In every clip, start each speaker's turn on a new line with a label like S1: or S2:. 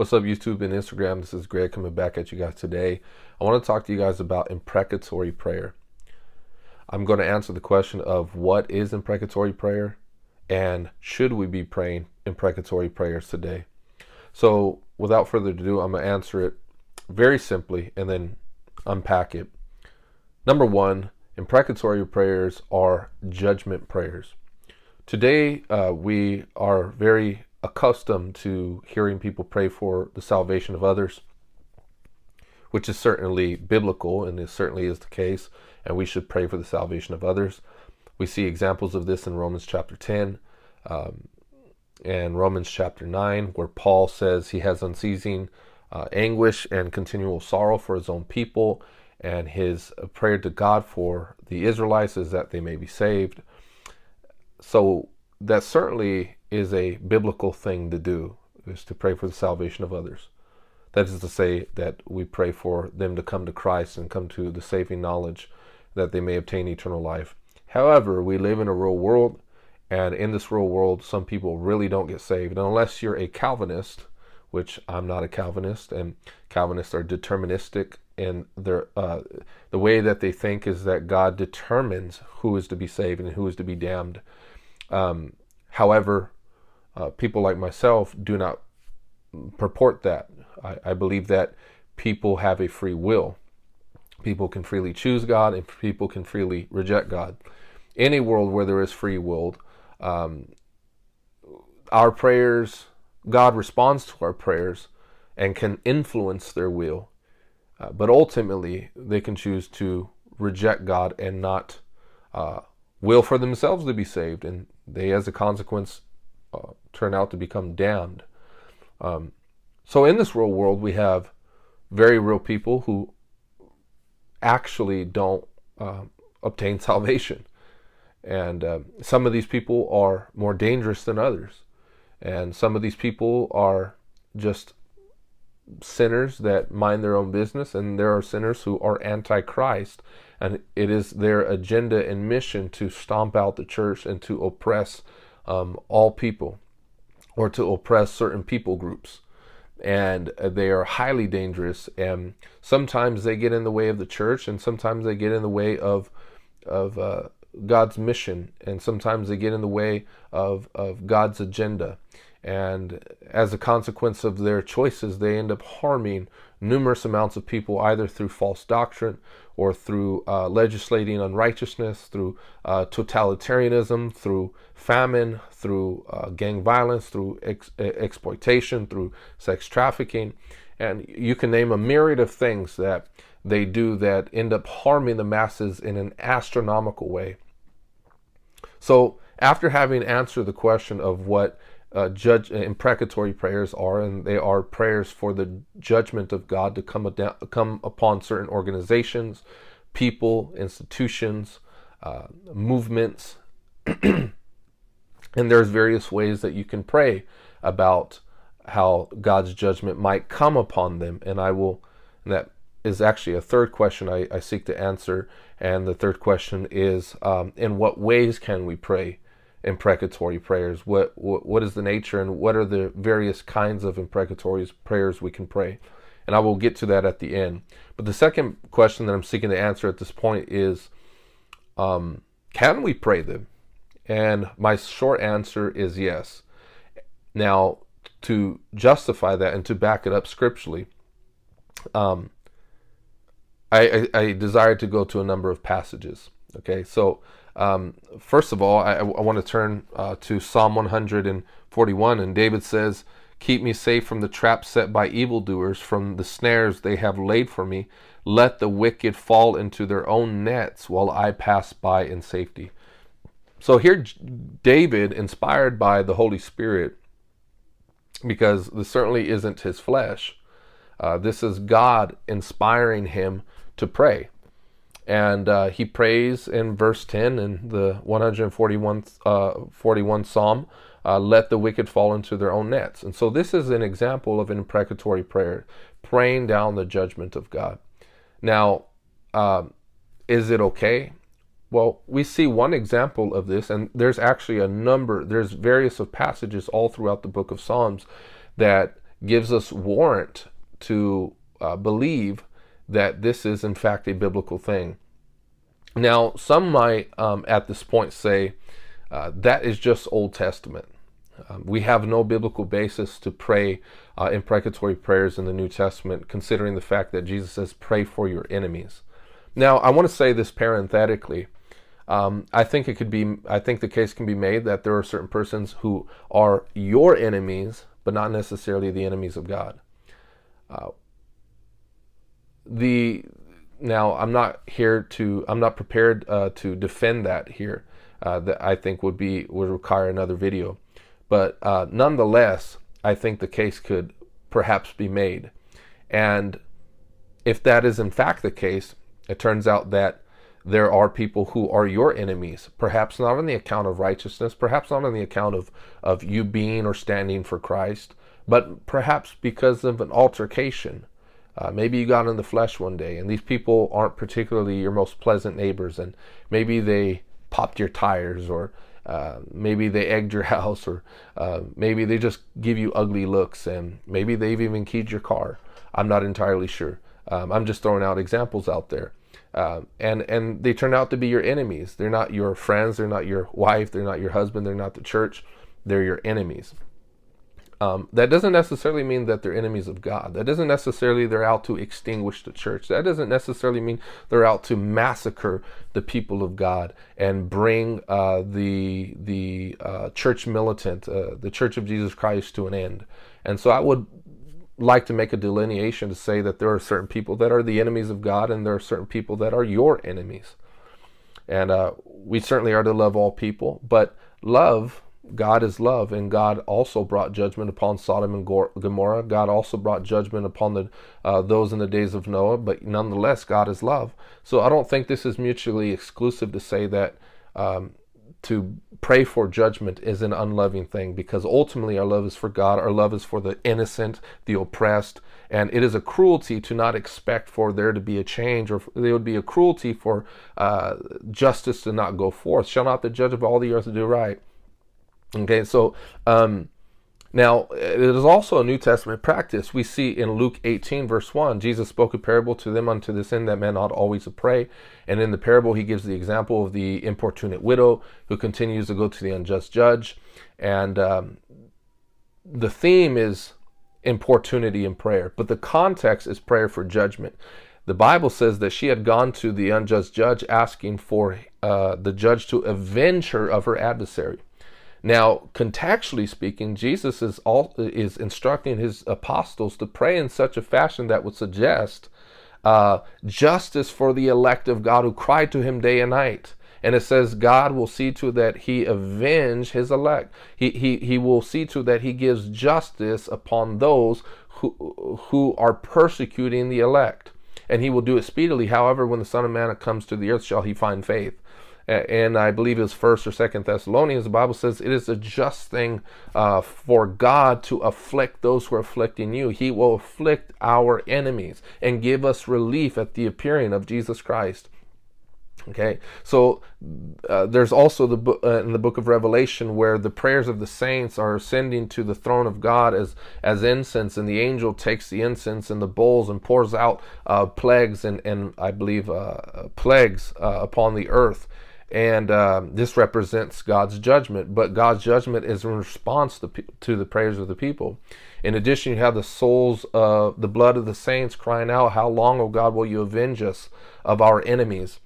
S1: What's up, YouTube and Instagram? This is Greg coming back at you guys today. I want to talk to you guys about imprecatory prayer. I'm going to answer the question of what is imprecatory prayer and should we be praying imprecatory prayers today. So, without further ado, I'm going to answer it very simply and then unpack it. Number one, imprecatory prayers are judgment prayers. Today, uh, we are very accustomed to hearing people pray for the salvation of others, which is certainly biblical and it certainly is the case, and we should pray for the salvation of others. We see examples of this in Romans chapter 10 um, and Romans chapter 9, where Paul says he has unceasing uh, anguish and continual sorrow for his own people, and his prayer to God for the Israelites is that they may be saved. So that certainly is a biblical thing to do, is to pray for the salvation of others. That is to say that we pray for them to come to Christ and come to the saving knowledge that they may obtain eternal life. However, we live in a real world, and in this real world, some people really don't get saved. And unless you're a Calvinist, which I'm not a Calvinist, and Calvinists are deterministic and their uh, the way that they think is that God determines who is to be saved and who is to be damned. Um, however, uh, people like myself do not purport that. I, I, believe that people have a free will. People can freely choose God and people can freely reject God. In a world where there is free will, um, our prayers, God responds to our prayers and can influence their will. Uh, but ultimately, they can choose to reject God and not uh, will for themselves to be saved. And they, as a consequence, uh, turn out to become damned. Um, so in this real world, we have very real people who actually don't uh, obtain salvation. And uh, some of these people are more dangerous than others. And some of these people are just sinners that mind their own business, and there are sinners who are antichrist, and it is their agenda and mission to stomp out the church and to oppress um, all people or to oppress certain people groups. And they are highly dangerous, and sometimes they get in the way of the church, and sometimes they get in the way of of uh, God's mission, and sometimes they get in the way of of God's agenda. And as a consequence of their choices, they end up harming numerous amounts of people either through false doctrine or through uh, legislating unrighteousness, through uh, totalitarianism, through famine, through uh, gang violence, through ex- exploitation, through sex trafficking. And you can name a myriad of things that they do that end up harming the masses in an astronomical way. So, after having answered the question of what uh, judge uh, imprecatory prayers are, and they are prayers for the judgment of God to come ad- come upon certain organizations, people, institutions, uh, movements, and there's various ways that you can pray about how God's judgment might come upon them, and I will. And that is actually a third question I, I seek to answer, and the third question is, um, in what ways can we pray? Imprecatory prayers? What, what what is the nature and what are the various kinds of imprecatory prayers we can pray? And I will get to that at the end. But the second question that I'm seeking to answer at this point is, um, can we pray them? And my short answer is yes. Now, to justify that and to back it up scripturally, um, I, I, I desire to go to a number of passages. Okay, so um, first of all, I, I want to turn uh, to Psalm 141, and David says, Keep me safe from the traps set by evildoers, from the snares they have laid for me. Let the wicked fall into their own nets while I pass by in safety. So here, David, inspired by the Holy Spirit, because this certainly isn't his flesh, uh, this is God inspiring him to pray. And uh, he prays in verse 10 in the 141 uh, 41 Psalm, uh, let the wicked fall into their own nets. And so this is an example of an imprecatory prayer, praying down the judgment of God. Now, um, is it okay? Well, we see one example of this, and there's actually a number, there's various of passages all throughout the book of Psalms that gives us warrant to uh, believe that this is in fact a biblical thing. Now, some might um, at this point say uh, that is just Old Testament. Um, we have no biblical basis to pray uh, imprecatory prayers in the New Testament, considering the fact that Jesus says, pray for your enemies. Now, I want to say this parenthetically. Um, I think it could be, I think the case can be made that there are certain persons who are your enemies, but not necessarily the enemies of God. Uh, the now I'm not here to, I'm not prepared uh, to defend that here. Uh, that I think would be would require another video. But uh, nonetheless, I think the case could perhaps be made. And if that is in fact the case, it turns out that there are people who are your enemies, perhaps not on the account of righteousness, perhaps not on the account of, of you being or standing for Christ, but perhaps because of an altercation. Uh, maybe you got in the flesh one day, and these people aren't particularly your most pleasant neighbors, and maybe they popped your tires or uh, maybe they egged your house, or uh, maybe they just give you ugly looks, and maybe they've even keyed your car. I'm not entirely sure. Um, I'm just throwing out examples out there. Uh, and and they turn out to be your enemies. They're not your friends. They're not your wife. They're not your husband. They're not the church. They're your enemies. Um, that doesn't necessarily mean that they're enemies of God. That doesn't necessarily they're out to extinguish the church. That doesn't necessarily mean they're out to massacre the people of God and bring uh, the the uh, church militant, uh, the Church of Jesus Christ, to an end. And so I would like to make a delineation to say that there are certain people that are the enemies of God, and there are certain people that are your enemies. And uh, we certainly are to love all people, but love God is love, and God also brought judgment upon Sodom and Gomorrah. God also brought judgment upon the uh, those in the days of Noah, but nonetheless, God is love. So I don't think this is mutually exclusive to say that um, to pray for judgment is an unloving thing, because ultimately our love is for God. Our love is for the innocent, the oppressed, and it is a cruelty to not expect for there to be a change, or there would be a cruelty for uh, justice to not go forth. Shall not the judge of all the earth do right? Okay, so um, now it is also a New Testament practice. We see in Luke 18, verse 1, Jesus spoke a parable to them unto this end that men ought always to pray. And in the parable, he gives the example of the importunate widow who continues to go to the unjust judge. And um, the theme is importunity in prayer, but the context is prayer for judgment. The Bible says that she had gone to the unjust judge asking for uh, the judge to avenge her of her adversary. Now, contextually speaking, Jesus is all, is instructing his apostles to pray in such a fashion that would suggest uh, justice for the elect of God who cry to him day and night. And it says God will see to that he avenge his elect. He, he, he will see to that he gives justice upon those who, who are persecuting the elect. And he will do it speedily. However, when the Son of Man comes to the earth, shall he find faith and I believe it's First or Second Thessalonians. The Bible says it is a just thing uh, for God to afflict those who are afflicting you. He will afflict our enemies and give us relief at the appearing of Jesus Christ. Okay, so uh, there's also the book uh, in the book of Revelation where the prayers of the saints are ascending to the throne of God as as incense, and the angel takes the incense and the bowls and pours out uh, plagues and and I believe uh, plagues uh, upon the earth and uh, this represents God's judgment. But God's judgment is in response to, to the prayers of the people. In addition, you have the souls, of the blood of the saints crying out, "How long, O God, will you avenge us of our enemies?"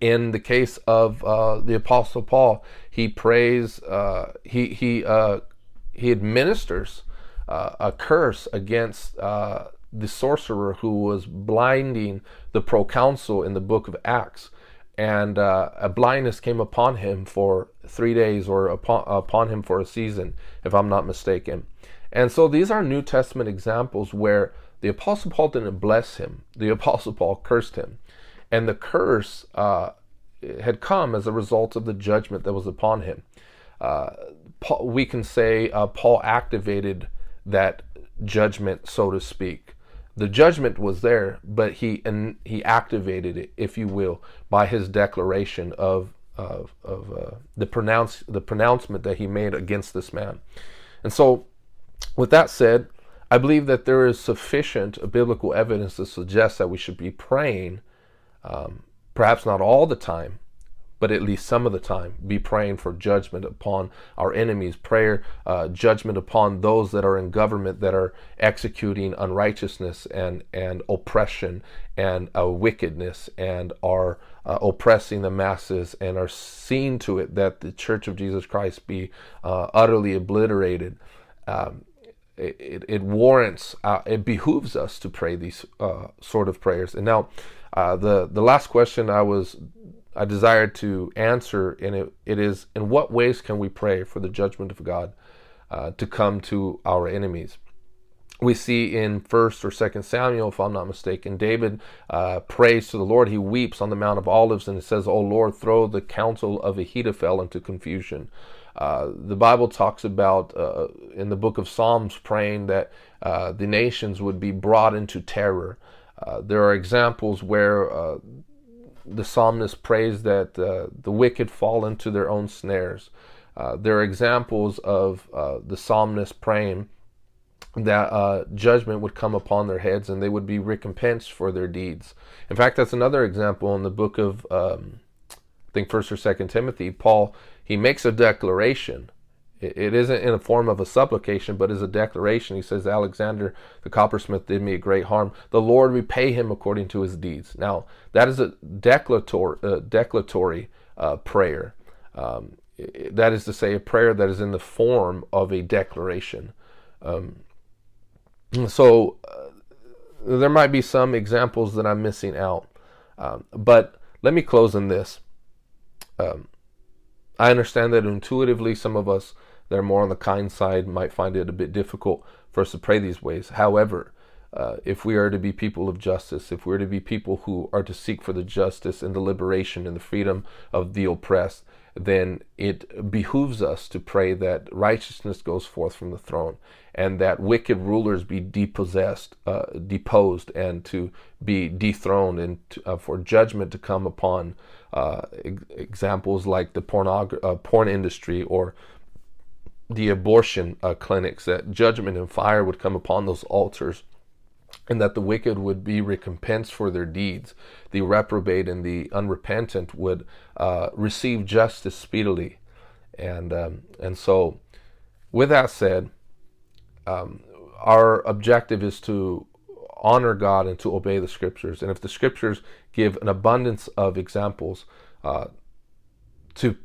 S1: In the case of uh, the Apostle Paul, he prays, uh, he he uh, he administers uh, a curse against the sorcerer who was blinding the proconsul in the book of Acts and uh, a blindness came upon him for three days or upon, upon him for a season, if I'm not mistaken. And so these are New Testament examples where the Apostle Paul didn't bless him, the Apostle Paul cursed him. And the curse uh, had come as a result of the judgment that was upon him. Uh, Paul, we can say uh, Paul activated that judgment, so to speak the judgment was there, but he and he activated it, if you will, by his declaration of of, of uh, the pronounce the pronouncement that he made against this man. And so, with that said, I believe that there is sufficient biblical evidence to suggest that we should be praying, um, perhaps not all the time, but at least some of the time, be praying for judgment upon our enemies, prayer, uh, judgment upon those that are in government that are executing unrighteousness and, and oppression and uh, wickedness and are uh, oppressing the masses and are seeing to it that the Church of Jesus Christ be uh, utterly obliterated. Um, it, it, it, warrants, uh, it behooves us to pray these uh, sort of prayers. And now, the the last question I was I desire to answer, and it, it is in what ways can we pray for the judgment of God uh, to come to our enemies? We see in First or Second Samuel, if I'm not mistaken, David uh, prays to the Lord. He weeps on the Mount of Olives, and it says, "O Lord, throw the counsel of Ahithophel into confusion." Uh, the Bible talks about uh, in the book of Psalms praying that uh, the nations would be brought into terror. Uh, there are examples where uh, the psalmist prays that uh, the wicked fall into their own snares. Uh, there are examples of uh, the psalmist praying that uh, judgment would come upon their heads and they would be recompensed for their deeds. In fact, that's another example in the book of, um, I think, First or Second Timothy. Paul he makes a declaration it isn't in the form of a supplication, but as a declaration. He says, Alexander the coppersmith did me a great harm. The Lord repay him according to his deeds. Now, that is a declaratory, uh, declaratory uh, prayer. Um, that is to say, a prayer that is in the form of a declaration. Um, so, uh, there might be some examples that I'm missing out. Um, but let me close on this. Um, I understand that intuitively some of us that are more on the kind side might find it a bit difficult for us to pray these ways. However, uh, if we are to be people of justice, if we're to be people who are to seek for the justice and the liberation and the freedom of the oppressed, then it behooves us to pray that righteousness goes forth from the throne and that wicked rulers be depossessed, uh, deposed, and to be dethroned, and to, uh, for judgment to come upon uh, examples like the uh, porn industry or the abortion uh, clinics, that judgment and fire would come upon those altars, and that the wicked would be recompensed for their deeds. The reprobate and the unrepentant would uh, receive justice speedily. And, um, and so, with that said, um, our objective is to honor God and to obey the scriptures. And if the scriptures give an abundance of examples uh, to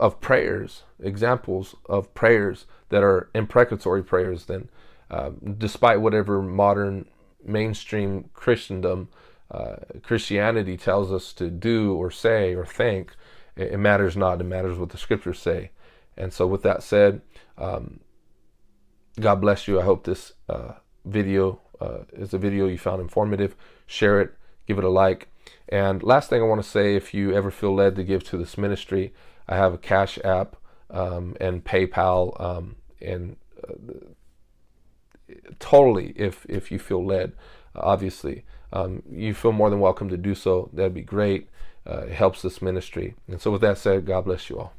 S1: of prayers, examples of prayers that are imprecatory prayers, then uh, despite whatever modern mainstream Christendom, uh, Christianity tells us to do or say or think, it, it, matters not. It matters what the scriptures say. And so, with that said, um, God bless you. I hope this uh, video uh, is a video you found informative. Share it, give it a like. And last thing I want to say if you ever feel led to give to this ministry, I have a Cash App um, and PayPal, um, and uh, totally, if if you feel led, obviously, um, you feel more than welcome to do so. That'd be great. Uh, it helps this ministry. And so, with that said, God bless you all.